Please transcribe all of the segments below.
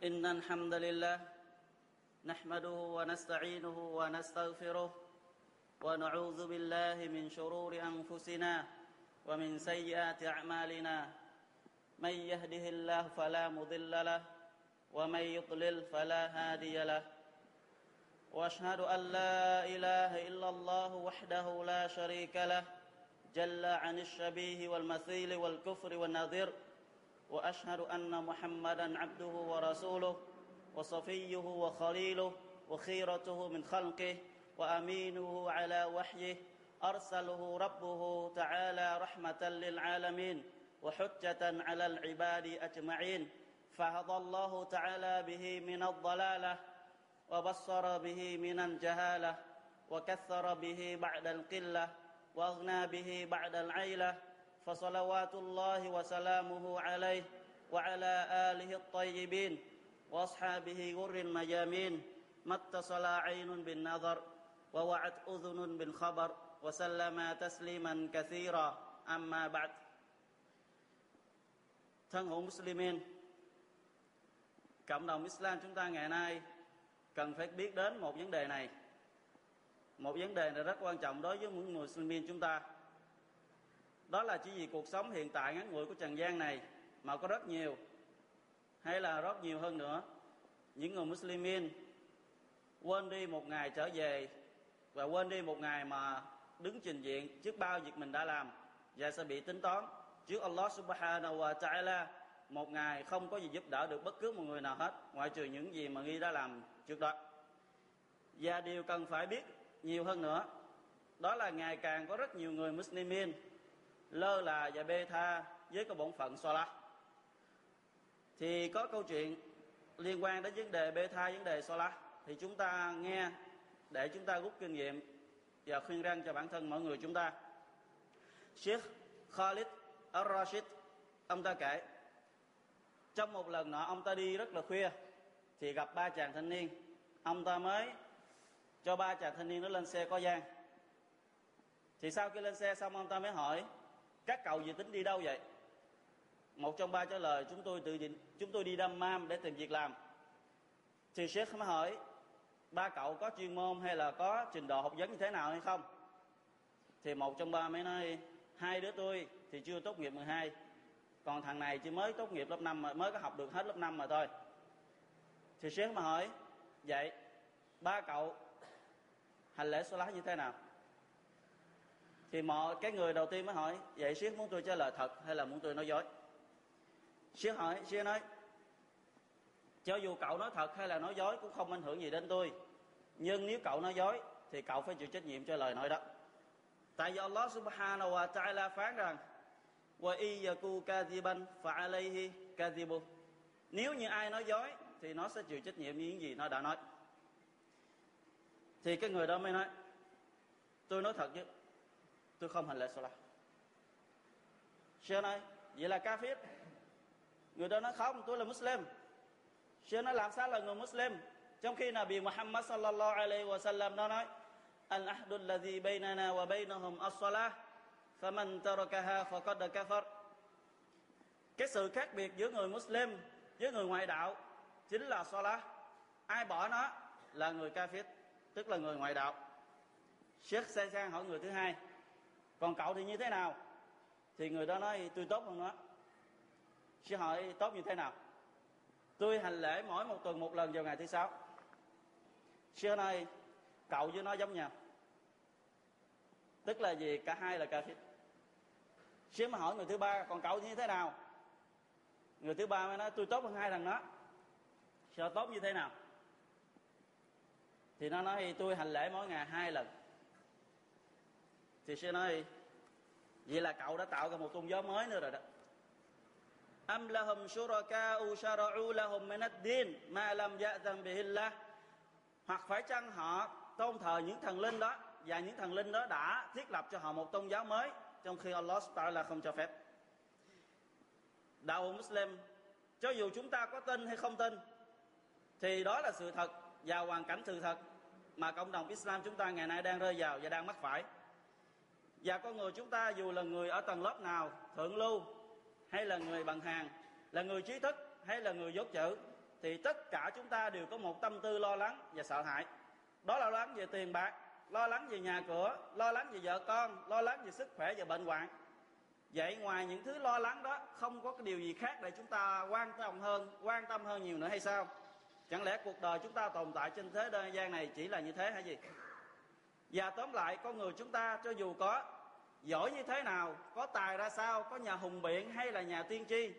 إن الحمد لله نحمده ونستعينه ونستغفره ونعوذ بالله من شرور أنفسنا ومن سيئات أعمالنا. من يهده الله فلا مضل له ومن يضلل فلا هادي له. وأشهد أن لا إله إلا الله وحده لا شريك له جل عن الشبيه والمثيل والكفر والنذير وأشهد أن محمدا عبده ورسوله وصفيه وخليله وخيرته من خلقه وأمينه على وحيه أرسله ربه تعالى رحمة للعالمين وحجة على العباد أجمعين فهدى الله تعالى به من الضلالة وبصر به من الجهالة وكثر به بعد القلة وأغنى به بعد العيلة فصلوات الله وسلامه عليه وعلى اله الطيبين واصحابه غر الميامين ما اتصل عين بالنظر ووعت اذن بالخبر وسلم تسليما كثيرا اما بعد thân hữu Muslimin cộng đồng Islam chúng ta ngày nay cần phải biết đến một vấn đề này một vấn đề này rất quan trọng đối với những Muslimin chúng ta đó là chỉ vì cuộc sống hiện tại ngắn ngủi của trần gian này mà có rất nhiều, hay là rất nhiều hơn nữa. Những người Muslimin quên đi một ngày trở về và quên đi một ngày mà đứng trình diện trước bao việc mình đã làm và sẽ bị tính toán. Trước Allah subhanahu wa ta'ala, một ngày không có gì giúp đỡ được bất cứ một người nào hết, ngoại trừ những gì mà nghi đã làm trước đó. Và điều cần phải biết nhiều hơn nữa, đó là ngày càng có rất nhiều người Muslimin lơ là và bê tha với cái bổn phận Salah. Thì có câu chuyện liên quan đến vấn đề bê tha, vấn đề Salah. Thì chúng ta nghe để chúng ta rút kinh nghiệm và khuyên răng cho bản thân mọi người chúng ta. Sheikh Khalid Al-Rashid, ông ta kể, trong một lần nọ ông ta đi rất là khuya, thì gặp ba chàng thanh niên. Ông ta mới cho ba chàng thanh niên nó lên xe có gian. Thì sau khi lên xe xong ông ta mới hỏi các cậu dự tính đi đâu vậy? Một trong ba trả lời, chúng tôi tự định, chúng tôi đi đâm mam để tìm việc làm. Thì sếp mới hỏi, ba cậu có chuyên môn hay là có trình độ học vấn như thế nào hay không? Thì một trong ba mới nói, hai đứa tôi thì chưa tốt nghiệp 12 còn thằng này chỉ mới tốt nghiệp lớp 5 mà, mới có học được hết lớp 5 mà thôi. Thì sếp mà hỏi, vậy ba cậu hành lễ số lá như thế nào? Thì mọi cái người đầu tiên mới hỏi, vậy sếp muốn tôi trả lời thật hay là muốn tôi nói dối? Sếp hỏi sếp nói, cho dù cậu nói thật hay là nói dối cũng không ảnh hưởng gì đến tôi. Nhưng nếu cậu nói dối thì cậu phải chịu trách nhiệm cho lời nói đó. Tại vì Allah subhanahu wa ta'ala phán rằng, wa iyyaku kadhiban fa alayhi kadhibu nếu như ai nói dối thì nó sẽ chịu trách nhiệm như những gì nó đã nói. Thì cái người đó mới nói, tôi nói thật chứ tôi không hành lễ salat. Sheikh nói, vậy là kafir. Người đó nói, không, tôi là Muslim. Sheikh nói, làm sao là người Muslim? Trong khi Nabi Muhammad sallallahu alaihi wa sallam nó nói al ahdu alladhi bainana wa bainahum as-salah, faman tarakaha faqad kafar. Cái sự khác biệt giữa người Muslim với người ngoại đạo chính là salah ai bỏ nó là người kafir, tức là người ngoại đạo. Sheikh Sai sang hỏi người thứ hai còn cậu thì như thế nào? Thì người đó nói, tôi tốt hơn nó. Sheikh hỏi, tốt như thế nào? Tôi hành lễ mỗi một tuần một lần vào ngày thứ sáu. Xưa nói, cậu với nó giống nhau. Tức là gì? Cả hai là kafir xưa mà hỏi người thứ ba, còn cậu như thế nào? Người thứ ba mới nói, tôi tốt hơn hai thằng đó sao tốt như thế nào? Thì nó nói, tôi hành lễ mỗi ngày hai lần thì sư nói, vậy là cậu đã tạo ra một tôn giáo mới nữa rồi đó. Am lahum shuraka'u shara'u lahum min ad-din ma lam ya'zam bihi Allah hoặc phải chăng họ tôn thờ những thần linh đó và những thần linh đó đã thiết lập cho họ một tôn giáo mới trong khi Allah là không cho phép? Đạo Muslim, cho dù chúng ta có tin hay không tin, thì đó là sự thật và hoàn cảnh sự thật mà cộng đồng Islam chúng ta ngày nay đang rơi vào và đang mắc phải và con người chúng ta dù là người ở tầng lớp nào, thượng lưu, hay là người bằng hàng, là người trí thức, hay là người dốt chữ, thì tất cả chúng ta đều có một tâm tư lo lắng và sợ hãi. Đó là lo lắng về tiền bạc, lo lắng về nhà cửa, lo lắng về vợ con, lo lắng về sức khỏe và bệnh hoạn. Vậy ngoài những thứ lo lắng đó, không có cái điều gì khác để chúng ta quan tâm hơn, quan tâm hơn nhiều nữa hay sao? Chẳng lẽ cuộc đời chúng ta tồn tại trên thế gian này chỉ là như thế hay gì? Và tóm lại, con người chúng ta cho dù có giỏi như thế nào, có tài ra sao, có nhà hùng biện hay là nhà tiên tri,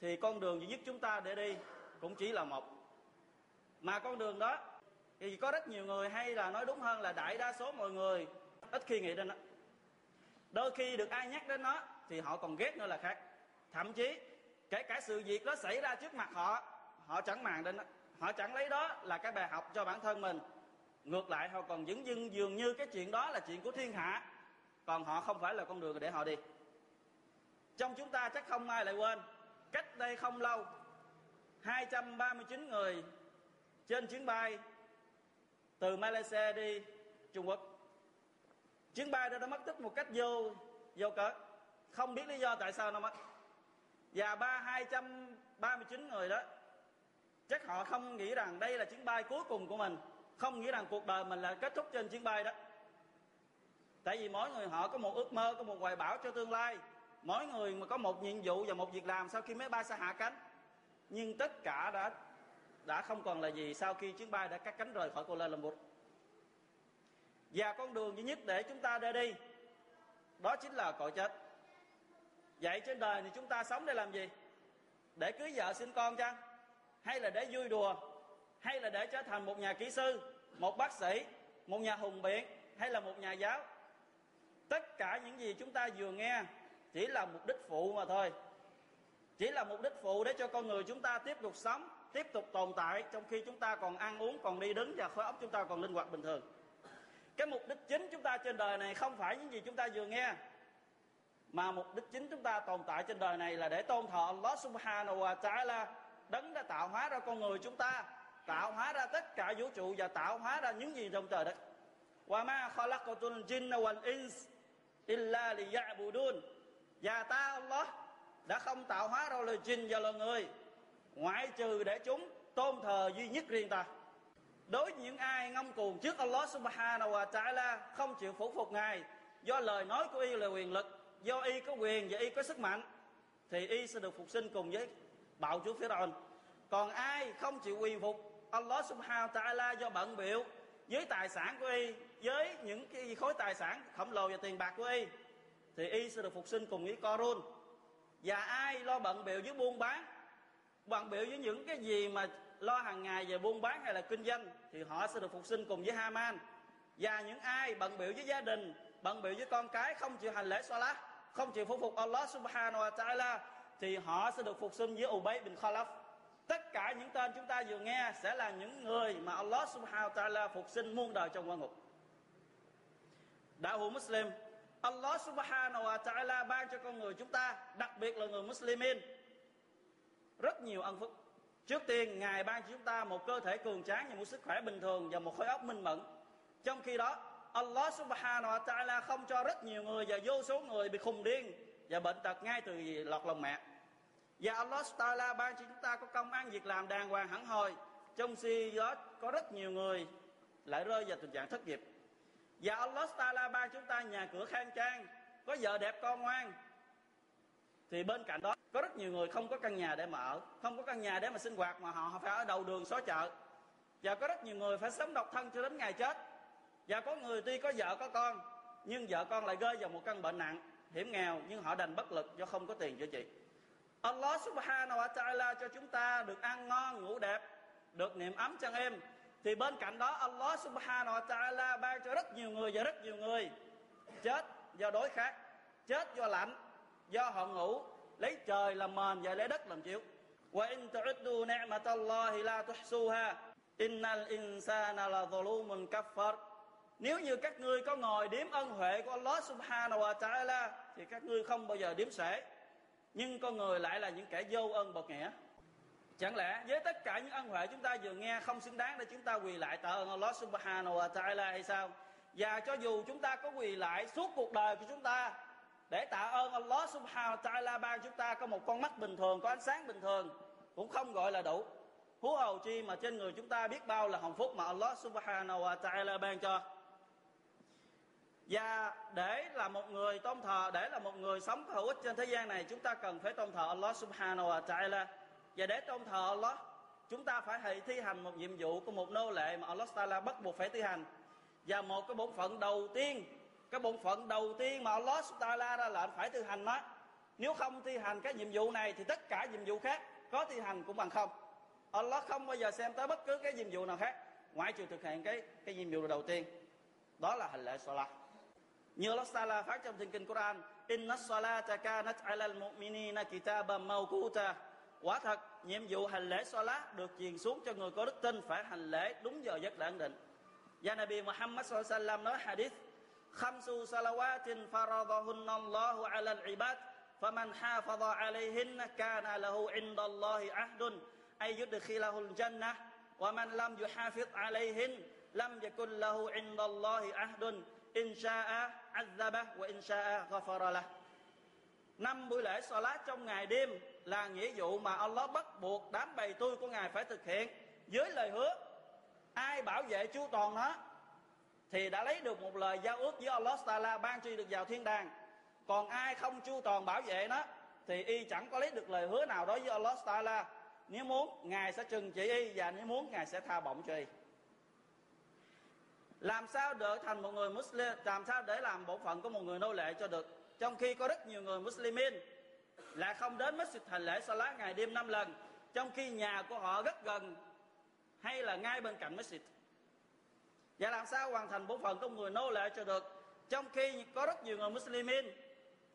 thì con đường duy nhất chúng ta để đi cũng chỉ là một. Mà con đường đó thì có rất nhiều người hay là nói đúng hơn là đại đa số mọi người ít khi nghĩ đến nó. Đôi khi được ai nhắc đến nó thì họ còn ghét nữa là khác. Thậm chí, kể cả sự việc đó xảy ra trước mặt họ họ chẳng màng đến nó. Họ chẳng lấy đó là cái bài học cho bản thân mình ngược lại, họ còn dững dưng dường như cái chuyện đó là chuyện của thiên hạ. Còn họ không phải là con đường để họ đi. Trong chúng ta chắc không ai lại quên, cách đây không lâu 239 người trên chuyến bay từ Malaysia đi Trung Quốc. Chuyến bay đó đã mất tích một cách vô vô cớ. Không biết lý do tại sao nó mất. Và ba, hai trăm ba mươi chín người đó, chắc họ không nghĩ rằng đây là chuyến bay cuối cùng của mình không nghĩ rằng cuộc đời mình là kết thúc trên chuyến bay đó. Tại vì mỗi người họ có một ước mơ, có một hoài bão cho tương lai. Mỗi người mà có một nhiệm vụ và một việc làm sau khi máy bay sẽ hạ cánh. Nhưng tất cả đã đã không còn là gì sau khi chuyến bay đã cắt cánh rời khỏi Kuala Lumpur. Và con đường duy nhất để chúng ta ra đi, đó chính là cõi chết. Vậy trên đời thì chúng ta sống để làm gì? Để cưới vợ sinh con chăng? Hay là để vui đùa? Hay là để trở thành một nhà kỹ sư, một bác sĩ, một nhà hùng biện hay là một nhà giáo? Tất cả những gì chúng ta vừa nghe chỉ là mục đích phụ mà thôi. Chỉ là mục đích phụ để cho con người chúng ta tiếp tục sống, tiếp tục tồn tại trong khi chúng ta còn ăn uống, còn đi đứng và khối óc chúng ta còn linh hoạt bình thường. Cái mục đích chính chúng ta trên đời này không phải những gì chúng ta vừa nghe, mà mục đích chính chúng ta tồn tại trên đời này là để tôn thờ Allah subhanahu wa ta'ala, đấng đã tạo hóa ra con người chúng ta tạo hóa ra tất cả vũ trụ và tạo hóa ra những gì trong trời đất. Wa ma khalaqatul jinna wal ins illa liya'budun. Và ta, Allah, đã không tạo hóa ra lời jin và loài người, ngoại trừ để chúng tôn thờ duy nhất riêng ta. Đối với những ai ngông cuồng trước Allah subhanahu wa ta'ala, không chịu phục phục ngài, do lời nói của y là quyền lực, do y có quyền và y có sức mạnh, thì y sẽ được phục sinh cùng với bạo chúa Pharaoh còn ai không chịu quy phục Allah subhanahu ta'ala do bận biểu với tài sản của y với những cái khối tài sản khổng lồ và tiền bạc của y thì y sẽ được phục sinh cùng với Corun và ai lo bận biểu với buôn bán bận biểu với những cái gì mà lo hàng ngày về buôn bán hay là kinh doanh thì họ sẽ được phục sinh cùng với Haman. Và những ai bận biểu với gia đình bận biểu với con cái không chịu hành lễ Salat, không chịu phục phục Allah subhanahu wa ta'ala thì họ sẽ được phục sinh với Ubay bin Khalaf tất cả những tên chúng ta vừa nghe sẽ là những người mà Allah subhanahu wa ta'ala phục sinh muôn đời trong quan ngục. Đạo hữu Muslim, Allah subhanahu wa ta'ala ban cho con người chúng ta, đặc biệt là người Muslimin, rất nhiều ân phúc. Trước tiên, ngài ban cho chúng ta một cơ thể cường tráng và một sức khỏe bình thường và một khối óc minh mẫn. Trong khi đó, Allah subhanahu wa ta'ala không cho rất nhiều người và vô số người bị khùng điên và bệnh tật ngay từ lọt lòng mẹ và Allah ta'ala ban cho chúng ta có công ăn việc làm đàng hoàng hẳn hồi trong khi đó có rất nhiều người lại rơi vào tình trạng thất nghiệp. Và Allah ta'ala ban chúng ta nhà cửa khang trang, có vợ đẹp con ngoan. Thì bên cạnh đó, có rất nhiều người không có căn nhà để mà ở, không có căn nhà để mà sinh hoạt mà họ phải ở đầu đường xó chợ. Và có rất nhiều người phải sống độc thân cho đến ngày chết và có người tuy có vợ có con, nhưng vợ con lại rơi vào một căn bệnh nặng, hiểm nghèo, nhưng họ đành bất lực do không có tiền chữa trị. Allah subhanahu wa ta'ala cho chúng ta được ăn ngon, ngủ đẹp, được niệm ấm chăn êm thì bên cạnh đó, Allah subhanahu wa ta'ala ban cho rất nhiều người và rất nhiều người chết do đói khát, chết do lạnh, do họ ngủ, lấy trời làm mền và lấy đất làm chịu wa in ta'uddu ni'matallahi la tuhsuha, innal insana la zulumun kaffar. Nếu như các ngươi có ngồi đếm ân huệ của Allah subhanahu wa ta'ala, thì các ngươi không bao giờ đếm xuể nhưng con người lại là những kẻ vô ơn bậc nghĩa. Chẳng lẽ với tất cả những ân huệ chúng ta vừa nghe không xứng đáng để chúng ta quỳ lại tạ ơn Allah subhanahu wa ta'ala hay sao? Và cho dù chúng ta có quỳ lại suốt cuộc đời của chúng ta, để tạ ơn Allah subhanahu wa ta'ala ban chúng ta có một con mắt bình thường, có ánh sáng bình thường, cũng không gọi là đủ. Hú hầu chi mà trên người chúng ta biết bao là hồng phúc mà Allah subhanahu wa ta'ala ban cho và để là một người tôn thờ, để là một người sống hữu ích trên thế gian này, chúng ta cần phải tôn thờ Allah subhanahu wa ta'ala. Và để tôn thờ Allah, chúng ta phải thi hành một nhiệm vụ của một nô lệ mà Allah ta'ala bắt buộc phải thi hành. Và một cái bổn phận đầu tiên, cái bổn phận đầu tiên mà Allah ta'ala ra lệnh phải thi hành đó, nếu không thi hành cái nhiệm vụ này thì tất cả nhiệm vụ khác có thi hành cũng bằng không. Allah không bao giờ xem tới bất cứ cái nhiệm vụ nào khác, ngoại trừ thực hiện cái cái nhiệm vụ đầu tiên. Đó là hành lễ salat như Allah Taala phát trong thiên kinh Quran, Inna salata kanat ala al-mu'minina kitaban mawquta Quả thật, nhiệm vụ hành lễ salat được truyền xuống cho người có đức tin phải hành lễ đúng giờ giấc đã ấn định. Và Nabi Muhammad sallallahu alaihi wasallam nói hadith, Khamsu salawatin faradahunna Allahu ala al-ibad, faman hafadha alayhinna kana lahu inda Allahi ahdun, ay yudkhilahu al-jannah wa man lam yuhafidh alayhin, lam yakun lahu inda Allahi ahdun insha'a azaba wa insha'a sha'a năm buổi lễ salat trong ngày đêm là nghĩa vụ mà Allah bắt buộc đám bầy tôi của ngài phải thực hiện. Với lời hứa, ai bảo vệ chu toàn nó, thì đã lấy được một lời giao ước với Allah Taala ban truy được vào thiên đàng. Còn ai không chu toàn bảo vệ nó, thì y chẳng có lấy được lời hứa nào đối với Allah Taala. Nếu muốn, ngài sẽ trừng trị y và nếu muốn, ngài sẽ tha bổng cho y làm sao để thành một người Muslim? Làm sao để làm bộ phận của một người nô lệ cho được? Trong khi có rất nhiều người Muslimin là không đến masjid hành lễ Salat ngày đêm năm lần, trong khi nhà của họ rất gần hay là ngay bên cạnh masjid. Và làm sao hoàn thành bộ phận của người nô lệ cho được? Trong khi có rất nhiều người Muslimin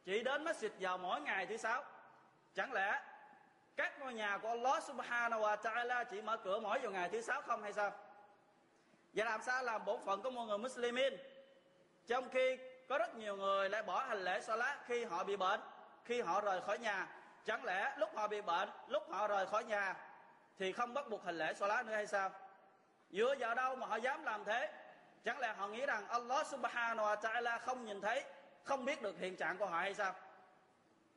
chỉ đến masjid vào mỗi ngày thứ sáu. Chẳng lẽ các ngôi nhà của Allah Subhanahu wa Taala chỉ mở cửa mỗi vào ngày thứ sáu không hay sao? Và làm sao làm bổn phận của một người Muslimin trong khi có rất nhiều người lại bỏ hành lễ salat khi họ bị bệnh, khi họ rời khỏi nhà. Chẳng lẽ lúc họ bị bệnh, lúc họ rời khỏi nhà thì không bắt buộc hành lễ salat nữa hay sao? Dựa vào đâu mà họ dám làm thế? Chẳng lẽ họ nghĩ rằng Allah subhanahu wa ta'ala không nhìn thấy, không biết được hiện trạng của họ hay sao?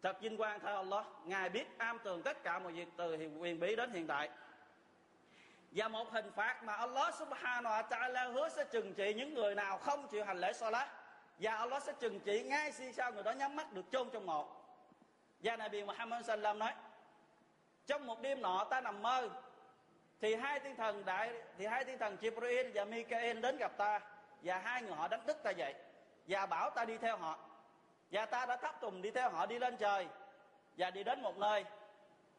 Thật vinh quang thưa Allah, ngài biết am tường tất cả mọi việc từ quyền bí đến hiện tại và một hình phạt mà Allah subhanahu wa ta'ala hứa sẽ trừng trị những người nào không chịu hành lễ salat. Và Allah sẽ trừng trị ngay khi sau người đó nhắm mắt được chôn trong một và Nabi Muhammad sallam nói, trong một đêm nọ ta nằm mơ, thì hai thiên thần đại thì hai thiên thần Jibril và Mikael đến gặp ta, và hai người họ đánh thức ta dậy, và bảo ta đi theo họ. Và ta đã thắp tùng đi theo họ đi lên trời, và đi đến một nơi.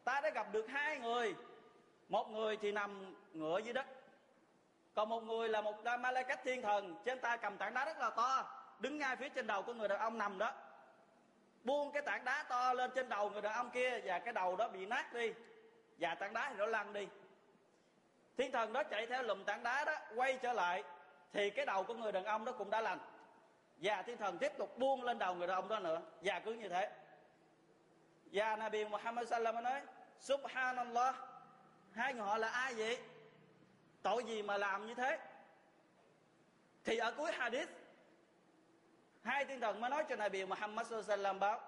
Ta đã gặp được hai người. Một người thì nằm ngựa dưới đất. Còn một người là một Malaikat thiên thần, trên tay cầm tảng đá rất là to, đứng ngay phía trên đầu của người đàn ông nằm đó. Buông cái tảng đá to lên trên đầu người đàn ông kia và cái đầu đó bị nát đi. Và tảng đá thì nó lăn đi. Thiên thần đó chạy theo lùm tảng đá đó, quay trở lại, thì cái đầu của người đàn ông đó cũng đã lành. Và thiên thần tiếp tục buông lên đầu người đàn ông đó nữa. Và cứ như thế. Và Nabi Muhammad sallam nói, Subhanallah. Hai người họ là ai vậy? Tội gì mà làm như thế? Thì ở cuối hadith, hai thiên thần mới nói cho Nabi Muhammad sallam báo.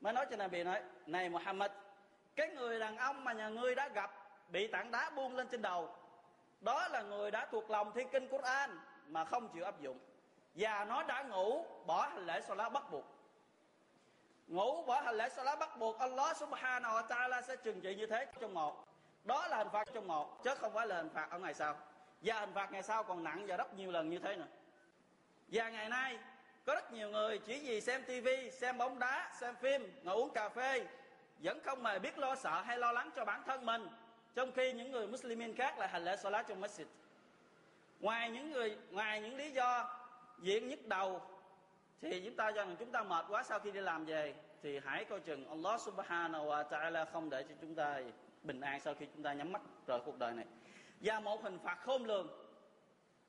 Mới nói cho Nabi nói, này Muhammad, cái người đàn ông mà nhà ngươi đã gặp bị tảng đá buông lên trên đầu, đó là người đã thuộc lòng thi kinh Quran mà không chịu áp dụng. Và nó đã ngủ bỏ hành lễ salat bắt buộc. Ngủ bỏ hành lễ salat bắt buộc, Allah subhanahu wa ta'ala sẽ trừng trị như thế trong một đó là hình phạt trong một, chứ không phải là hình phạt ở ngày sau. Và hình phạt ngày sau còn nặng và rất nhiều lần như thế nữa. Và ngày nay, có rất nhiều người chỉ vì xem tivi xem bóng đá, xem phim, ngồi uống cà phê, vẫn không hề biết lo sợ hay lo lắng cho bản thân mình, trong khi những người Muslimin khác lại hành lễ salat trong masjid. Ngoài những người, ngoài những lý do diện nhức đầu, thì chúng ta cho rằng chúng ta mệt quá, sau khi đi làm về, thì hãy coi chừng Allah subhanahu wa ta'ala không để cho chúng ta bình an sau khi chúng ta nhắm mắt rời cuộc đời này. Và một hình phạt khôn lường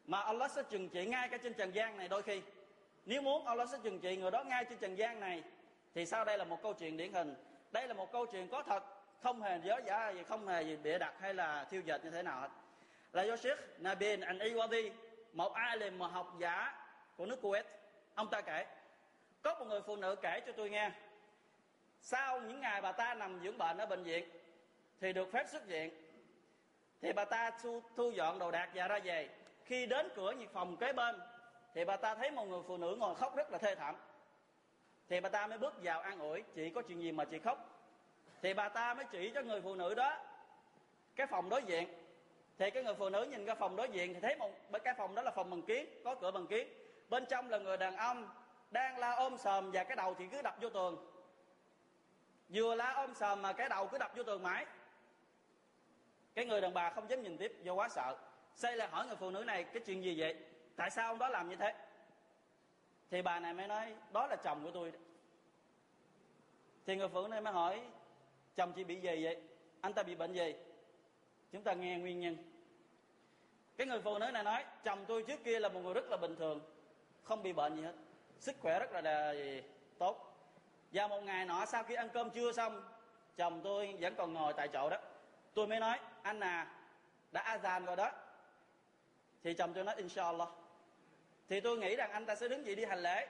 mà Allah sẽ trừng trị ngay cả trên trần gian này đôi khi. Nếu muốn Allah sẽ trừng trị người đó ngay trên trần gian này, thì sau đây là một câu chuyện điển hình. Đây là một câu chuyện có thật, không hề dớ giả gì, không hề gì bịa đặt hay là thiêu dệt như thế nào hết. Là do Sheikh Nabin Al Iwadi một alim mà học giả của nước Kuwait, ông ta kể, có một người phụ nữ kể cho tôi nghe, sau những ngày bà ta nằm dưỡng bệnh ở bệnh viện thì được phép xuất viện. Thì bà ta thu, thu dọn đồ đạc và ra về. Khi đến cửa nhiệt phòng kế bên thì bà ta thấy một người phụ nữ ngồi khóc rất là thê thảm. Thì bà ta mới bước vào an ủi chị có chuyện gì mà chị khóc? Thì bà ta mới chỉ cho người phụ nữ đó cái phòng đối diện. Thì cái người phụ nữ nhìn cái phòng đối diện thì thấy một cái phòng đó là phòng bằng kiến có cửa bằng kiến. Bên trong là người đàn ông đang la ôm sòm và cái đầu thì cứ đập vô tường. Vừa la ôm sòm mà cái đầu cứ đập vô tường mãi cái người đàn bà không dám nhìn tiếp do quá sợ. Xây lại hỏi người phụ nữ này cái chuyện gì vậy? Tại sao ông đó làm như thế? Thì bà này mới nói đó là chồng của tôi thì người phụ nữ này mới hỏi chồng chị bị gì vậy? Anh ta bị bệnh gì? Chúng ta nghe nguyên nhân. Cái người phụ nữ này nói chồng tôi trước kia là một người rất là bình thường không bị bệnh gì hết. Sức khỏe rất là đà, tốt. Và một ngày nọ sau khi ăn cơm trưa xong chồng tôi vẫn còn ngồi tại chỗ đó tôi mới nói anh à đã azan rồi đó. Thì chồng tôi nói, inshallah. Thì tôi nghĩ rằng anh ta sẽ đứng dậy đi hành lễ.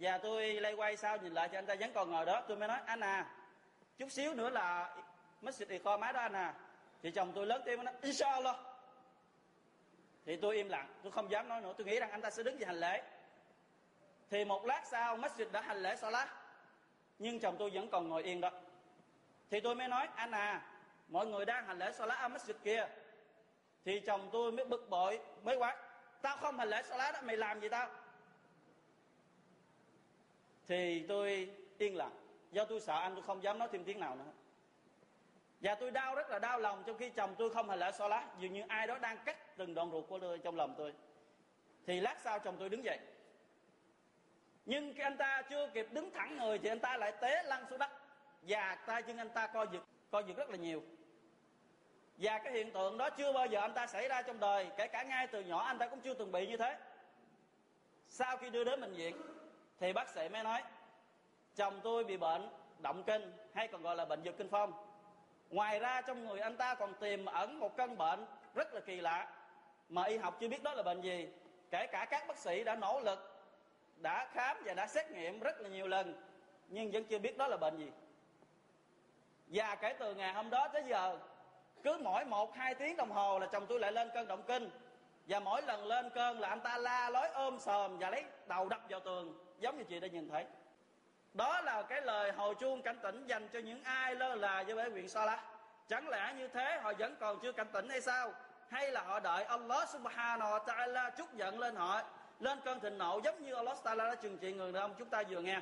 Và tôi lay quay sau nhìn lại thì anh ta vẫn còn ngồi đó. Tôi mới nói anh à chút xíu nữa là masjid kho máy đó anh à thì chồng tôi lớn tiếng nói, inshallah. Thì tôi im lặng, tôi không dám nói nữa. Tôi nghĩ rằng anh ta sẽ đứng dậy hành lễ. Thì một lát sau, masjid đã hành lễ salat nhưng chồng tôi vẫn còn ngồi yên đó. Thì tôi mới nói anh à mọi người đang hành lễ salat ở masjid kia thì chồng tôi mới bực bội, mới quát, tao không hành lễ salat đó mày làm gì tao? Thì tôi yên lặng. Do tôi sợ anh, tôi không dám nói thêm tiếng nào nữa. Và tôi đau rất là đau lòng trong khi chồng tôi không hành lễ salat. Dường như ai đó đang cắt từng đoạn ruột của tôi trong lòng tôi. Thì lát sau chồng tôi đứng dậy. Nhưng khi anh ta chưa kịp đứng thẳng người thì anh ta lại té lăn xuống đất. Và tay chân anh ta co giật co giật rất là nhiều và cái hiện tượng đó chưa bao giờ anh ta xảy ra trong đời, kể cả ngay từ nhỏ anh ta cũng chưa từng bị như thế. Sau khi đưa đến bệnh viện, thì bác sĩ mới nói, chồng tôi bị bệnh động kinh, hay còn gọi là bệnh dược kinh phong. Ngoài ra trong người anh ta còn tiềm ẩn một căn bệnh rất là kỳ lạ mà y học chưa biết đó là bệnh gì. Kể cả các bác sĩ đã nỗ lực, đã khám và đã xét nghiệm rất là nhiều lần, nhưng vẫn chưa biết đó là bệnh gì. Và kể từ ngày hôm đó tới giờ cứ mỗi một, hai tiếng đồng hồ là chồng tôi lại lên cơn động kinh. Và mỗi lần lên cơn là anh ta la lối ôm sờm và lấy đầu đập vào tường, giống như chị đã nhìn thấy. Đó là cái lời hồi chuông cảnh tỉnh dành cho những ai lơ là với bể nguyện so la chẳng lẽ như thế họ vẫn còn chưa cảnh tỉnh hay sao? Hay là họ đợi Allah subhanahu wa ta'ala chúc giận lên họ? Lên cơn thịnh nộ giống như Allah ta'ala đã trừng trị người đàn ông chúng ta vừa nghe.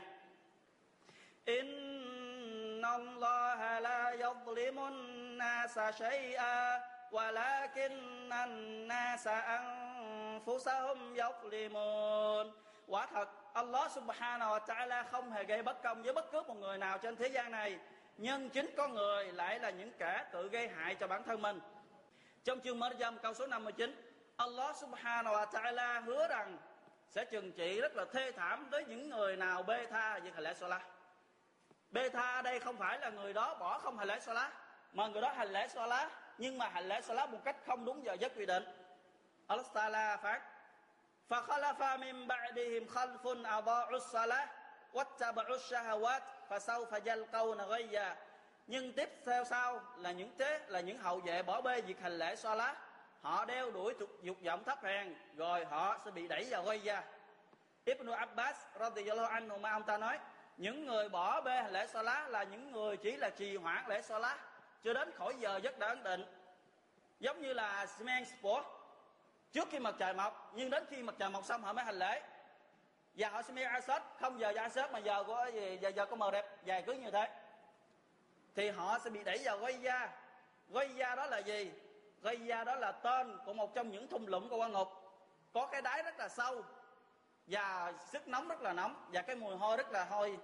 Inna Allah la yadhlimun الناس شيئا ولكن الناس أنفسهم يظلمون quả thật Allah subhanahu wa ta'ala không hề gây bất công với bất cứ một người nào trên thế gian này nhưng chính con người lại là những kẻ tự gây hại cho bản thân mình trong chương Maryam câu số 59 Allah subhanahu wa ta'ala hứa rằng sẽ trừng trị rất là thê thảm tới những người nào bê tha việc hành lễ Salah bê tha ở đây không phải là người đó bỏ không hành lễ Salah mà người đó hành lễ Salah nhưng mà hành lễ Salah một cách không đúng giờ giấc quy định Allah Ta'ala phát فخلف من بعدهم خلف أضاعوا الصلاة واتبعوا الشهوات فسوف يلقون غيا nhưng tiếp theo sau là những thế là những hậu vệ bỏ bê việc hành lễ so lá họ đeo đuổi dục vọng thấp hèn rồi họ sẽ bị đẩy vào gây ra Ibn Abbas radiyallahu anhu mà ông ta nói những người bỏ bê lễ so lá là những người chỉ là trì hoãn lễ so lá cho đến khỏi giờ giấc đã ấn định. Giống như là men sport trước khi mặt trời mọc, nhưng đến khi mặt trời mọc xong họ mới hành lễ. Và họ sẽ asset không giờ asset mà giờ của gì, giờ giờ có mờ đẹp dài cứ như thế. Thì họ sẽ bị đẩy vào gây da gây da đó là gì? Gây da đó là tên của một trong những thung lũng của quan ngục. Có cái đáy rất là sâu. Và sức nóng rất là nóng. Và cái mùi hôi rất là hôi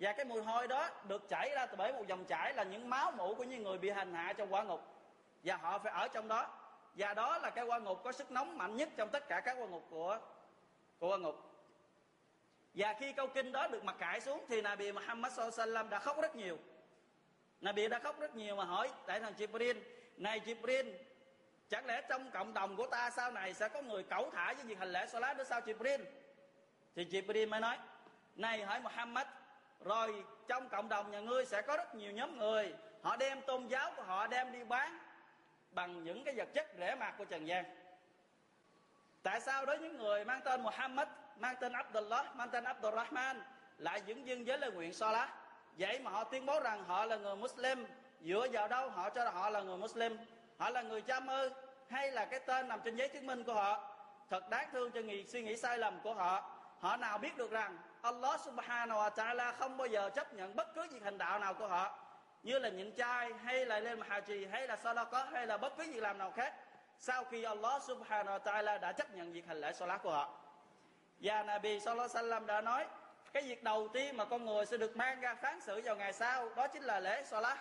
và cái mùi hôi đó được chảy ra từ bởi một dòng chảy là những máu mủ của những người bị hành hạ trong quả ngục. Và họ phải ở trong đó. Và đó là cái quan ngục có sức nóng mạnh nhất trong tất cả các quan ngục của của quan ngục. Và khi câu kinh đó được mặc cải xuống thì Nabi Muhammad sallam đã khóc rất nhiều. Nabi đã khóc rất nhiều mà hỏi, tại thằng Jibril? Này Jibril, chẳng lẽ trong cộng đồng của ta sau này sẽ có người cẩu thả với việc hành lễ salat đó sao Jibril? Thì Jibril mới nói, này hỏi Muhammad rồi trong cộng đồng nhà ngươi sẽ có rất nhiều nhóm người. Họ đem tôn giáo của họ đem đi bán bằng những cái vật chất rẻ mạt của trần gian. Tại sao đối với những người mang tên Muhammad, mang tên Abdullah, mang tên Abdurrahman lại dưỡng dưng với lời nguyện Salah vậy mà họ tuyên bố rằng họ là người Muslim. Dựa vào đâu họ cho họ là người Muslim? Họ là người cha mơ hay là cái tên nằm trên giấy chứng minh của họ? Thật đáng thương cho người suy nghĩ sai lầm của họ. Họ nào biết được rằng Allah subhanahu wa ta'ala không bao giờ chấp nhận bất cứ việc hành đạo nào của họ, như là nhịn chay hay là lên haji, hay là có hay là bất cứ việc làm nào khác, sau khi Allah subhanahu wa ta'ala đã chấp nhận việc hành lễ salat của họ. Và Nabi sallallahu alaihi wasallam đã nói, cái việc đầu tiên mà con người sẽ được mang ra phán xử vào ngày sau, đó chính là lễ salat.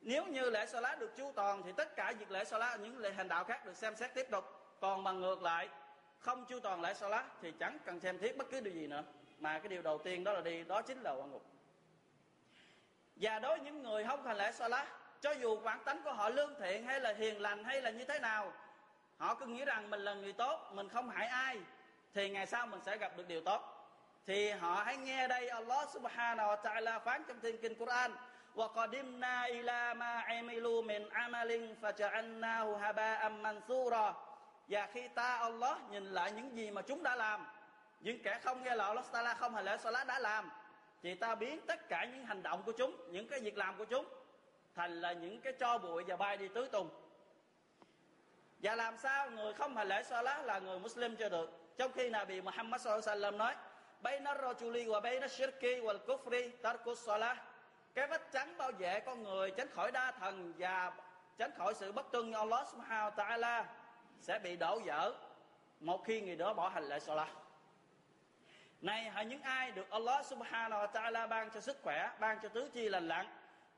Nếu như lễ salat được chu toàn, thì tất cả việc lễ salat, những lễ hành đạo khác được xem xét tiếp tục, còn bằng ngược lại không chu toàn lễ salat thì chẳng cần xem thiết bất cứ điều gì nữa mà cái điều đầu tiên đó là đi đó chính là quan ngục và đối với những người không hành lễ salat cho dù bản tánh của họ lương thiện hay là hiền lành hay là như thế nào họ cứ nghĩ rằng mình là người tốt mình không hại ai thì ngày sau mình sẽ gặp được điều tốt thì họ hãy nghe đây Allah subhanahu wa ta'ala phán trong thiên kinh Quran وقدمنا إلى ما عملوا من عمل فجعلناه هباء منثورا và khi ta Allah nhìn lại những gì mà chúng đã làm, những kẻ không nghe lời Allah Taala không hành lễ Salat đã làm, thì ta biến tất cả những hành động của chúng, những cái việc làm của chúng thành là những cái cho bụi và bay đi tứ tung. Và làm sao người không hành lễ Salat là người Muslim cho được? Trong khi Nabi Muhammad sallallahu alaihi wasallam nói, bayna rajuli wa bayna shirki wal kufri tarkus salah cái vách trắng bảo vệ con người tránh khỏi đa thần và tránh khỏi sự bất tuân Allah subhanahu wa ta'ala sẽ bị đổ vỡ một khi người đó bỏ hành lễ salat. Này hỡi những ai được Allah subhanahu wa ta'ala ban cho sức khỏe, ban cho tứ chi lành lặn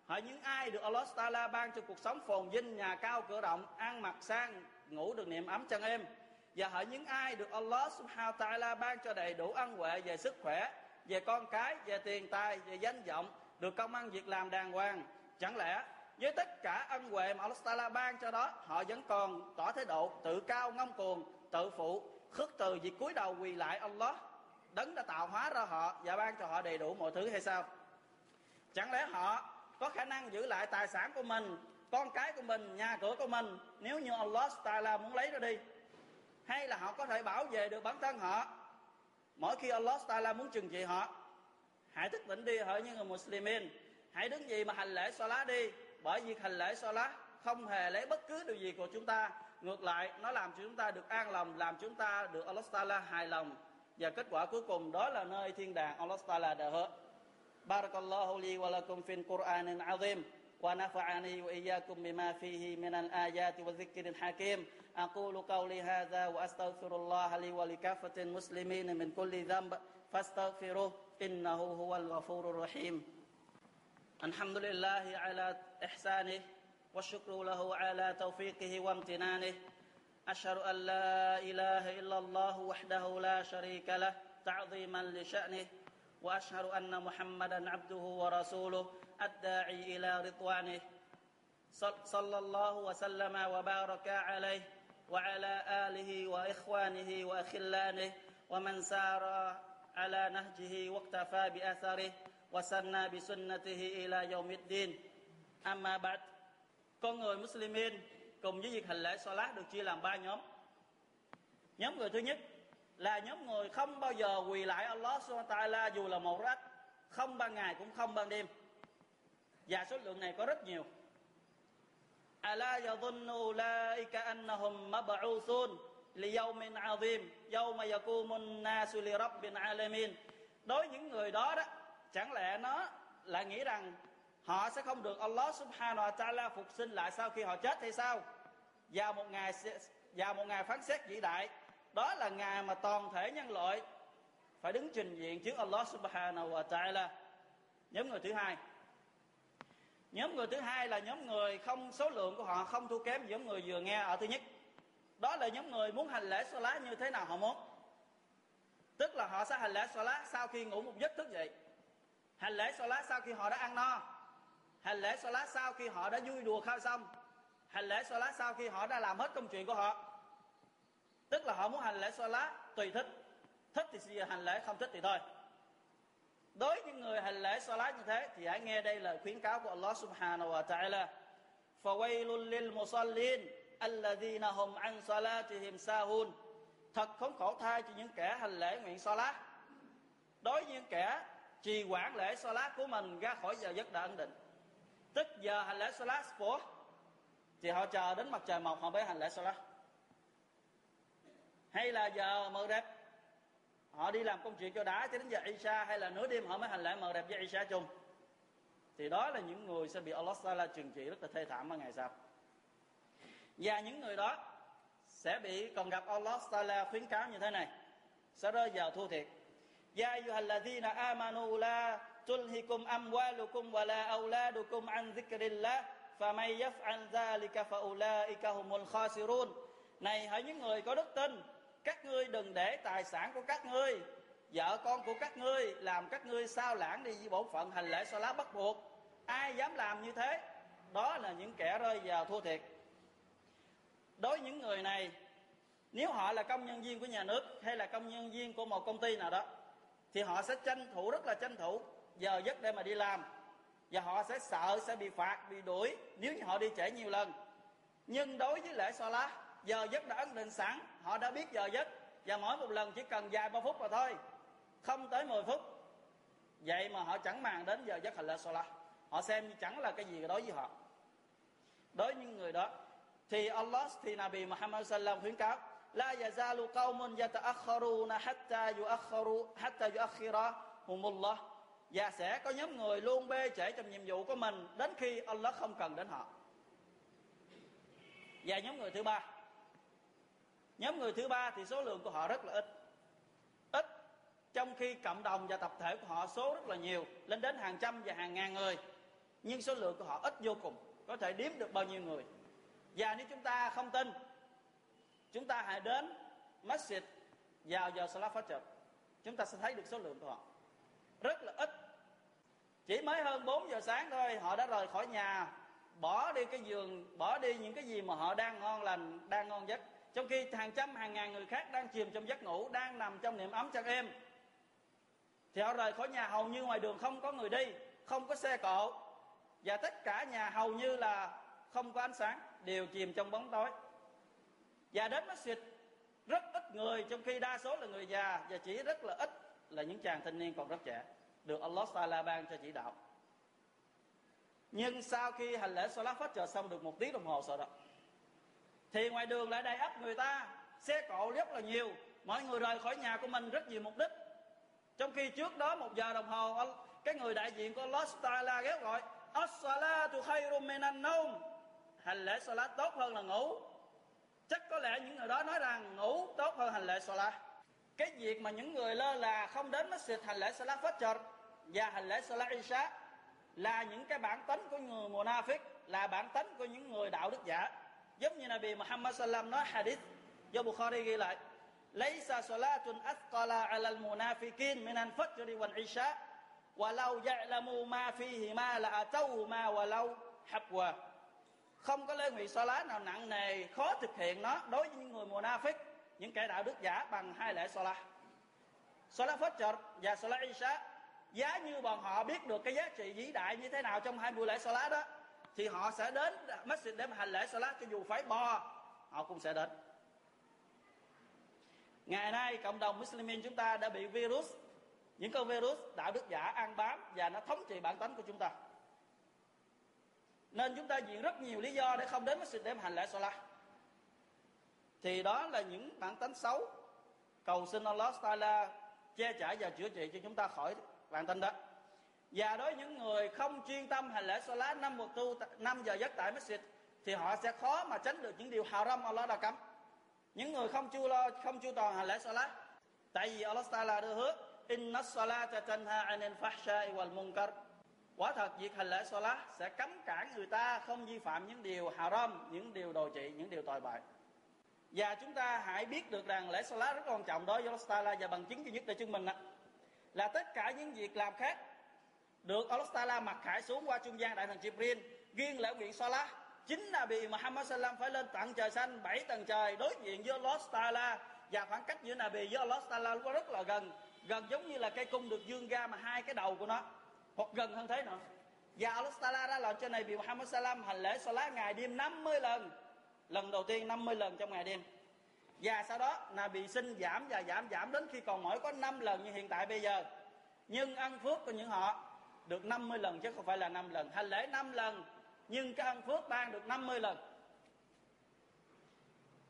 hỡi những ai được Allah ta'ala ban cho cuộc sống phồn vinh, nhà cao cửa rộng, ăn mặc sang, ngủ được niệm ấm chân êm, và hỡi những ai được Allah subhanahu wa ta'ala ban cho đầy đủ ân huệ về sức khỏe, về con cái, về tiền tài, về danh vọng, được công ăn việc làm đàng hoàng, chẳng lẽ với tất cả ân huệ mà Allah Taala ban cho đó, họ vẫn còn tỏ thái độ tự cao ngông cuồng, tự phụ, khước từ việc cúi đầu quỳ lại Allah, đấng đã tạo hóa ra họ và ban cho họ đầy đủ mọi thứ hay sao? Chẳng lẽ họ có khả năng giữ lại tài sản của mình, con cái của mình, nhà cửa của mình, nếu như Allah Taala muốn lấy nó đi? Hay là họ có thể bảo vệ được bản thân họ? Mỗi khi Allah Taala muốn trừng trị họ, hãy thức tỉnh đi, hỡi những người Muslimin. Hãy đứng gì mà hành lễ Salat đi bởi vì hành lễ Salat không hề lấy bất cứ điều gì của chúng ta ngược lại nó làm cho chúng ta được an lòng làm chúng ta được Allah Taala hài lòng và kết quả cuối cùng đó là nơi thiên đàng Allah Taala đã hứa Barakallahu li wa lakum fil Qur'anin azim ونفعني وإياكم بما فيه من الآيات والذكر الحكيم أقول قولي هذا وأستغفر الله لي ولكافة المسلمين من كل ذنب فاستغفروه إنه هو الغفور الرحيم الحمد لله على إحسانه والشكر له على توفيقه وامتنانه. أشهد أن لا إله إلا الله وحده لا شريك له تعظيما لشأنه وأشهد أن محمدا عبده ورسوله الداعي إلى رضوانه. صلى الله وسلم وبارك عليه وعلى آله وإخوانه وأخلانه ومن سار على نهجه واقتفى بأثره وسنى بسنته إلى يوم الدين. Amma. Con người Muslimin cùng với việc hành lễ Salat được chia làm ba nhóm. Nhóm người thứ nhất là nhóm người không bao giờ quỳ lại Allah Subhanahu wa dù là một rách, không ban ngày cũng không ban đêm. Và số lượng này có rất nhiều. Ala yadhunnu ulaika annahum mab'uthun li yawmin 'azim, yawma yakumun nasu li rabbil alamin. Đối những người đó đó, chẳng lẽ nó là nghĩ rằng họ sẽ không được Allah subhanahu wa ta'ala phục sinh lại sau khi họ chết hay sao? Vào một ngày vào một ngày phán xét vĩ đại, đó là ngày mà toàn thể nhân loại phải đứng trình diện trước Allah subhanahu wa ta'ala. Nhóm người thứ hai. Nhóm người thứ hai là nhóm người không, số lượng của họ không thua kém nhóm người vừa nghe ở thứ nhất. Đó là nhóm người muốn hành lễ Salat như thế nào họ muốn? Tức là họ sẽ hành lễ Salat sau khi ngủ một giấc thức dậy. Hành lễ Salat sau khi họ đã ăn no hành lễ Salat sau khi họ đã vui đùa khai xong hành lễ Salat sau khi họ đã làm hết công chuyện của họ tức là họ muốn hành lễ Salat tùy thích thích thì hành lễ không thích thì thôi đối với những người hành lễ salat như thế thì hãy nghe đây lời khuyến cáo của Allah subhanahu wa ta'ala فويل للمصلين الذين هم عن صلاتهم ساهون thật khốn khổ thay cho những kẻ hành lễ nguyện Salat đối với những kẻ trì quản lễ Salat của mình ra khỏi giờ giấc đã ấn định tức giờ hành lễ Salat của thì họ chờ đến mặt trời mọc họ mới hành lễ Salat. Hay là giờ mờ đẹp họ đi làm công chuyện cho đá cho đến giờ Isa hay là nửa đêm họ mới hành lễ mờ đẹp với Isa chung? Thì đó là những người sẽ bị Allah Taala trừng trị rất là thê thảm vào ngày sau. Và những người đó sẽ bị còn gặp Allah Taala khuyến cáo như thế này. Sẽ rơi vào thua thiệt. Ya ayyuhalladhina amanu la tulhikum amwalukum wa auladukum an dhikrillah faman yaf'al dhalika fa ulaika humul này, hỡi những người có đức tin, các ngươi đừng để tài sản của các ngươi, vợ con của các ngươi làm các ngươi sao lãng đi với bổn phận hành lễ so lá bắt buộc. Ai dám làm như thế, đó là những kẻ rơi vào thua thiệt. Đối với những người này, nếu họ là công nhân viên của nhà nước hay là công nhân viên của một công ty nào đó, thì họ sẽ tranh thủ, rất là tranh thủ giờ giấc để mà đi làm. Và họ sẽ sợ, sẽ bị phạt, bị đuổi nếu như họ đi trễ nhiều lần. Nhưng đối với lễ so lá giờ giấc đã ấn định sẵn, họ đã biết giờ giấc. Và mỗi một lần chỉ cần vài ba phút mà thôi, không tới 10 phút. Vậy mà họ chẳng màng đến giờ giấc hành lễ Salah họ xem như chẳng là cái gì đối với họ. Đối với những người đó, thì Allah, thì Nabi Muhammad sallam khuyến cáo, la yazalu qaumun yata'akhkharuna hatta yu'akhkharu hatta yu'akhkhirahumullah và sẽ có nhóm người luôn bê trễ trong nhiệm vụ của mình đến khi Allah không cần đến họ. Và nhóm người thứ ba. Nhóm người thứ ba thì số lượng của họ rất là ít. Ít trong khi cộng đồng và tập thể của họ số rất là nhiều, lên đến hàng trăm và hàng ngàn người. Nhưng số lượng của họ ít vô cùng, có thể đếm được bao nhiêu người. Và nếu chúng ta không tin, chúng ta hãy đến masjid vào giờ salat fajr. Chúng ta sẽ thấy được số lượng của họ. Rất là ít chỉ mới hơn 4 giờ sáng thôi, họ đã rời khỏi nhà. Bỏ đi cái giường, bỏ đi những cái gì mà họ đang ngon lành, đang ngon giấc. Trong khi hàng trăm, hàng ngàn người khác đang chìm trong giấc ngủ, đang nằm trong niềm ấm chăn em thì họ rời khỏi nhà hầu như ngoài đường không có người đi, không có xe cộ. Và tất cả nhà hầu như là không có ánh sáng, đều chìm trong bóng tối. Và đến masjid, rất ít người, trong khi đa số là người già, và chỉ rất là ít là những chàng thanh niên còn rất trẻ được Allah Taala ban cho chỉ đạo. Nhưng sau khi hành lễ Salat phát trợ xong được một tiếng đồng hồ sau đó, thì ngoài đường lại đầy ấp người ta, xe cộ rất là nhiều, mọi người rời khỏi nhà của mình rất nhiều mục đích. Trong khi trước đó một giờ đồng hồ cái người đại diện của Allah Taala kêu gọi, As-salatu khairun minan nawm. Hành lễ salat tốt hơn là ngủ. Chắc có lẽ những người đó nói rằng ngủ tốt hơn hành lễ salat. Cái việc mà những người lơ là không đến masjid hành lễ salat phát fajr và hành lễ salat isha là những cái bản tính của người Munafiq, là bản tính của những người đạo đức giả. Giống như Nabi Muhammad sallam nói hadith, do Bukhari ghi lại. Laysa salatun asqala ala al-munafiqin min al-fajr wal isha walau ya'lamu ma fihi ma la atawhu ma walau habwa không có lễ nguyện salat nào nặng nề, khó thực hiện nó đối với những người munafiq, những kẻ đạo đức giả bằng hai lễ salat. Salat fajr và salat isha giá như bọn họ biết được cái giá trị vĩ đại như thế nào trong hai buổi lễ salat đó, thì họ sẽ đến masjid để mà hành lễ salat cho dù phải bò, họ cũng sẽ đến. Ngày nay, cộng đồng muslimin chúng ta đã bị virus, những con virus đạo đức giả ăn bám và nó thống trị bản tánh của chúng ta. Nên chúng ta diện rất nhiều lý do để không đến masjid để mà hành lễ salat. Thì đó là những bản tánh xấu. Cầu xin Allah Taala che chở và chữa trị cho chúng ta khỏi bạn tin đó. Và đối với những người không chuyên tâm hành lễ salat năm mùa tu, năm giờ giấc tại masjid, thì họ sẽ khó mà tránh được những điều haram Allah đã cấm. Những người không chu lo, không chu toàn hành lễ salat, tại vì Allah Taala đưa hứa, inna salata tanha anil fahsha'i wal munkar. Quả thật, việc hành lễ salat sẽ cấm cản người ta không vi phạm những điều haram, những điều đồ trị, những điều tồi bại. Và chúng ta hãy biết được rằng lễ salat rất quan trọng đối với Allah Taala và bằng chứng duy nhất để chứng minh là tất cả những việc làm khác được Allah Taala mặc khải xuống qua trung gian đại thần Jibril, riêng lễ nguyện Salah, chính là bị Muhammad Sallam phải lên tận trời xanh bảy tầng trời đối diện với Allah Taala. Và khoảng cách giữa Nabi với Allah Taala có rất là gần gần giống như là cây cung được dương ra mà hai cái đầu của nó, hoặc gần hơn thế nữa. Và Allah Taala ra lệnh cho này bị Muhammad Sallam hành lễ Salat ngày đêm 50 lần lần đầu tiên 50 lần trong ngày đêm và sau đó, là bị sinh giảm và giảm giảm đến khi còn mỗi có 5 lần như hiện tại bây giờ. Nhưng ăn phước của những họ được 50 lần, chứ không phải là 5 lần. Hành lễ 5 lần, nhưng cái ăn phước ban được 50 lần.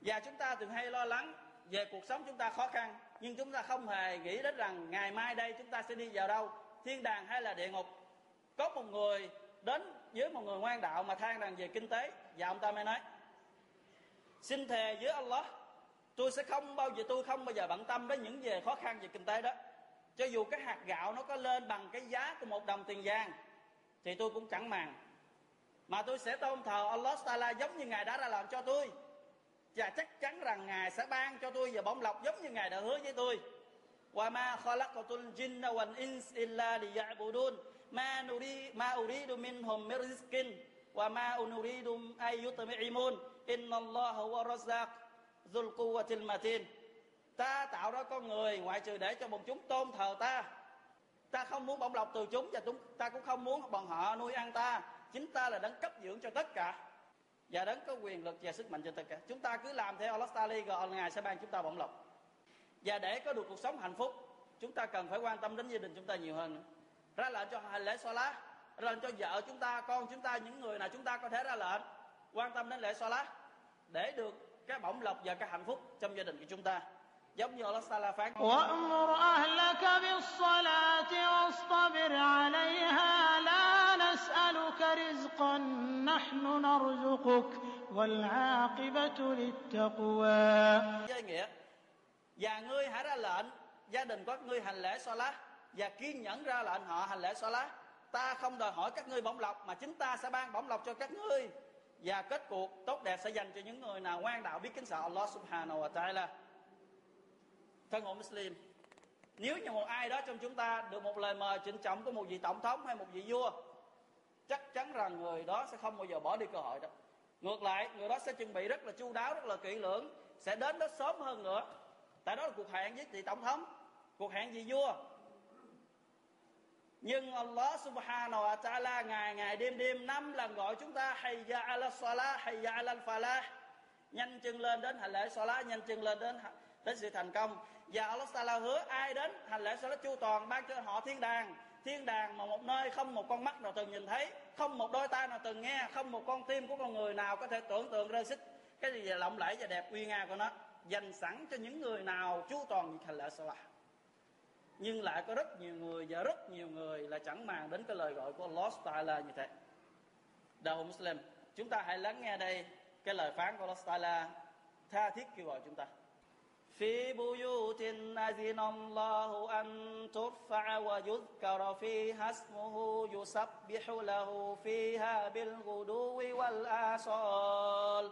Và chúng ta thường hay lo lắng về cuộc sống chúng ta khó khăn, nhưng chúng ta không hề nghĩ đến rằng ngày mai đây chúng ta sẽ đi vào đâu, thiên đàng hay là địa ngục. Có một người đến với một người ngoan đạo mà than rằng về kinh tế, và ông ta mới nói, xin thề với Allah tôi sẽ không bao giờ, tôi không bao giờ bận tâm đến những về khó khăn về kinh tế đó. Cho dù cái hạt gạo nó có lên bằng cái giá của một đồng tiền vàng, thì tôi cũng chẳng màng. Mà tôi sẽ tôn thờ Allah Taala giống như ngài đã ra làm cho tôi. Và chắc chắn rằng ngài sẽ ban cho tôi và bổng lộc giống như ngài đã hứa với tôi. Wa ma khalaqatul jinna wal ins illa liya'budun. Ma nuri, ma uridu minhum min rizqin wa ma unuridu ay inna Allah huwa razzaq. Zulkuwatil matin ta tạo ra con người, ngoại trừ để cho bọn chúng tôn thờ ta. Ta không muốn bổng lộc từ chúng và chúng, ta cũng không muốn bọn họ nuôi ăn ta. Chính ta là đấng cấp dưỡng cho tất cả. Và đấng có quyền lực và sức mạnh cho tất cả. Chúng ta cứ làm theo Allah Tali rồi ngài sẽ ban chúng ta bổng lộc. Và để có được cuộc sống hạnh phúc, chúng ta cần phải quan tâm đến gia đình chúng ta nhiều hơn nữa. ra lệnh cho hành lễ xoa lá ra lệnh cho vợ chúng ta, con chúng ta, những người nào chúng ta có thể ra lệnh, quan tâm đến lễ xoa lá để được cái bổng lộc và cái hạnh phúc trong gia đình của chúng ta giống như Allah Taala phán وأمر أهلك بالصلاة واصطبر عليها لا نسألك رزقا نحن نرزقك والعاقبة للتقوى với nghĩa và ngươi hãy ra lệnh gia đình có ngươi hành lễ xoa lá và kiên nhẫn ra lệnh họ hành lễ xoa lá ta không đòi hỏi các ngươi bổng lộc mà chính ta sẽ ban bổng lộc cho các ngươi và kết cuộc tốt đẹp sẽ dành cho những người nào ngoan đạo biết kính sợ Allah subhanahu wa ta'ala. Thân hữu Muslim, nếu như một ai đó trong chúng ta được một lời mời trịnh trọng của một vị tổng thống hay một vị vua, chắc chắn rằng người đó sẽ không bao giờ bỏ đi cơ hội đó. Ngược lại, người đó sẽ chuẩn bị rất là chu đáo, rất là kỹ lưỡng, sẽ đến đó sớm hơn nữa. Tại đó là cuộc hẹn với vị tổng thống, cuộc hẹn vị vua nhưng Allah subhanahu wa ta'ala ngày ngày đêm đêm năm lần gọi chúng ta hayya dạ ala salah hayya dạ ala falah nhanh chân lên đến hành lễ salah, nhanh chân lên đến đến sự thành công. Và Allah Taala hứa ai đến hành lễ salah chu toàn ban cho họ thiên đàng. Thiên đàng mà một nơi không một con mắt nào từng nhìn thấy, không một đôi tai nào từng nghe, không một con tim của con người nào có thể tưởng tượng rơi xích. Cái gì lộng lẫy và đẹp uy nga của nó? Dành sẵn cho những người nào chu toàn hành lễ salah nhưng lại có rất nhiều người và rất nhiều người là chẳng màng đến cái lời gọi của Allah Taala như thế đạo Muslim chúng ta hãy lắng nghe đây cái lời phán của Allah Taala tha thiết kêu gọi chúng ta في بيوت أذن الله أن ترفع ويذكر فيها اسمه يسبح له فيها بالغدو والآصال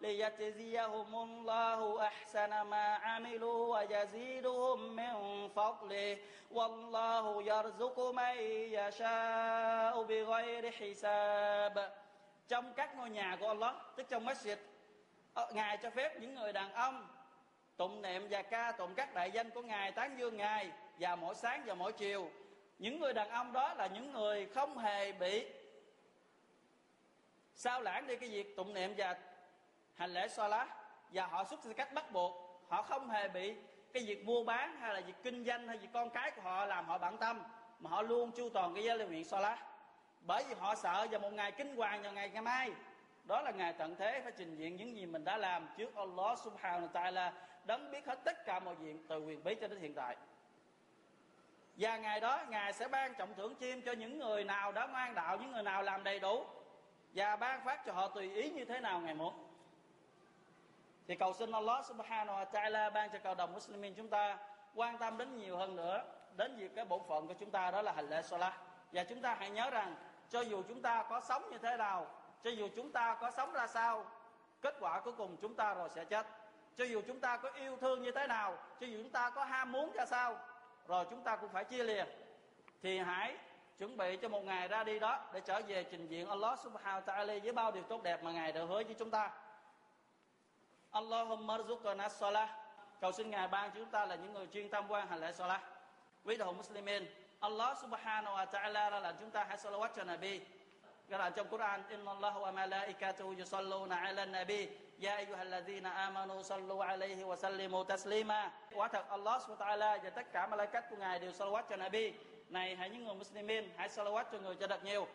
ليجزيهم الله أحسن ما عملوا ويزيدهم من فضله والله يرزق من يشاء بغير حساب trong các ngôi nhà của Allah tức trong masjid Ngài cho phép những người đàn ông tụng niệm và ca tụng các đại danh của Ngài tán dương Ngài vào mỗi sáng và mỗi chiều những người đàn ông đó là những người không hề bị sao lãng đi cái việc tụng niệm và hành lễ salat và họ xuất ra cách bắt buộc. Họ không hề bị cái việc mua bán hay là việc kinh doanh hay việc con cái của họ làm họ bận tâm, mà họ luôn chu toàn cái giới lưu nguyện xoa bởi vì họ sợ vào một ngày kinh hoàng vào ngày ngày mai, đó là ngày tận thế phải trình diện những gì mình đã làm trước Allah subhanahu wa ta'ala, đấng biết hết tất cả mọi chuyện từ quyền bí cho đến hiện tại. Và ngày đó, ngài sẽ ban trọng thưởng chim cho những người nào đã ngoan đạo, những người nào làm đầy đủ, và ban phát cho họ tùy ý như thế nào ngài muốn thì cầu xin Allah subhanahu wa ta'ala ban cho cộng đồng Muslimin chúng ta quan tâm đến nhiều hơn nữa, đến việc cái bổn phận của chúng ta, đó là hành lễ Salah và chúng ta hãy nhớ rằng, cho dù chúng ta có sống như thế nào, cho dù chúng ta có sống ra sao, kết quả cuối cùng chúng ta rồi sẽ chết. Cho dù chúng ta có yêu thương như thế nào, cho dù chúng ta có ham muốn ra sao, rồi chúng ta cũng phải chia lìa. Thì hãy chuẩn bị cho một ngày ra đi đó để trở về trình diện Allah subhanahu wa ta'ala với bao điều tốt đẹp mà Ngài đã hứa với chúng ta. Allahumma rzuqna salah. Cầu xin Ngài ban chúng ta là những người chuyên tham quan hành lễ salah. Quý đồng Muslimin, Allah subhanahu wa ta'ala ra lệnh chúng ta hãy salawat cho Nabi. Ra lệnh trong Quran Inna Allah wa malaikatahu yusalluna ala nabi. Ya ayyuhalladhina amanu sallu alayhi wa sallimu taslima. Quả thật, Allah subhanahu wa ta'ala và tất cả malaikat của Ngài đều salawat cho Nabi. Này, hãy những người Muslimin, hãy salawat cho người cho thật nhiều.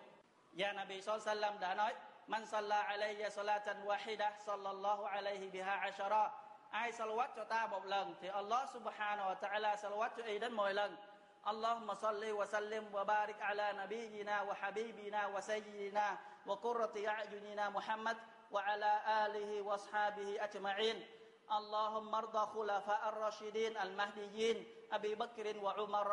Và Nabi sallallahu đã nói มันสัลลาอะลัยยะสลาตันวะฮิดะสัลลัลลอฮุอะลัยฮิบิฮะอัชรอ ai salawat cho ta một lần thì Allah subhanahu wa ta'ala salawat cho y đến 10 lần اللهم صل وسلم وبارك على نبينا وحبيبنا وسيدنا وقرة أعيننا محمد وعلى آله وأصحابه أجمعين. اللهم ارض خلفاء الراشدين المهديين أبي بكر وعمر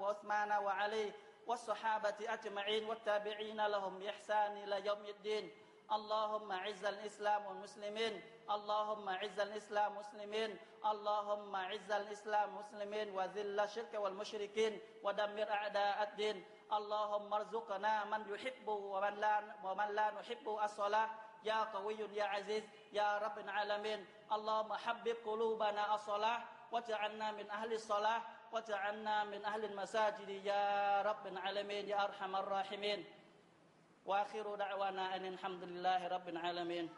وعثمان وعلي والصحابة أجمعين والتابعين لهم بإحسان إلى يوم الدين. اللهم اعز الإسلام والمسلمين. اللهم اعز الإسلام والمسلمين اللهم اعز الإسلام والمسلمين وذل الشرك والمشركين. ودمر أعداء الدين. اللهم ارزقنا من يحب ومن لا ومن لا نحب الصلاة. يا قوي يا عزيز يا رب العالمين. اللهم حبب قلوبنا الصلاة. واجعلنا من أهل الصلاة. واجعلنا من أهل المساجد يا رب العالمين يا أرحم الراحمين. وآخر دعوانا أن الحمد لله رب العالمين.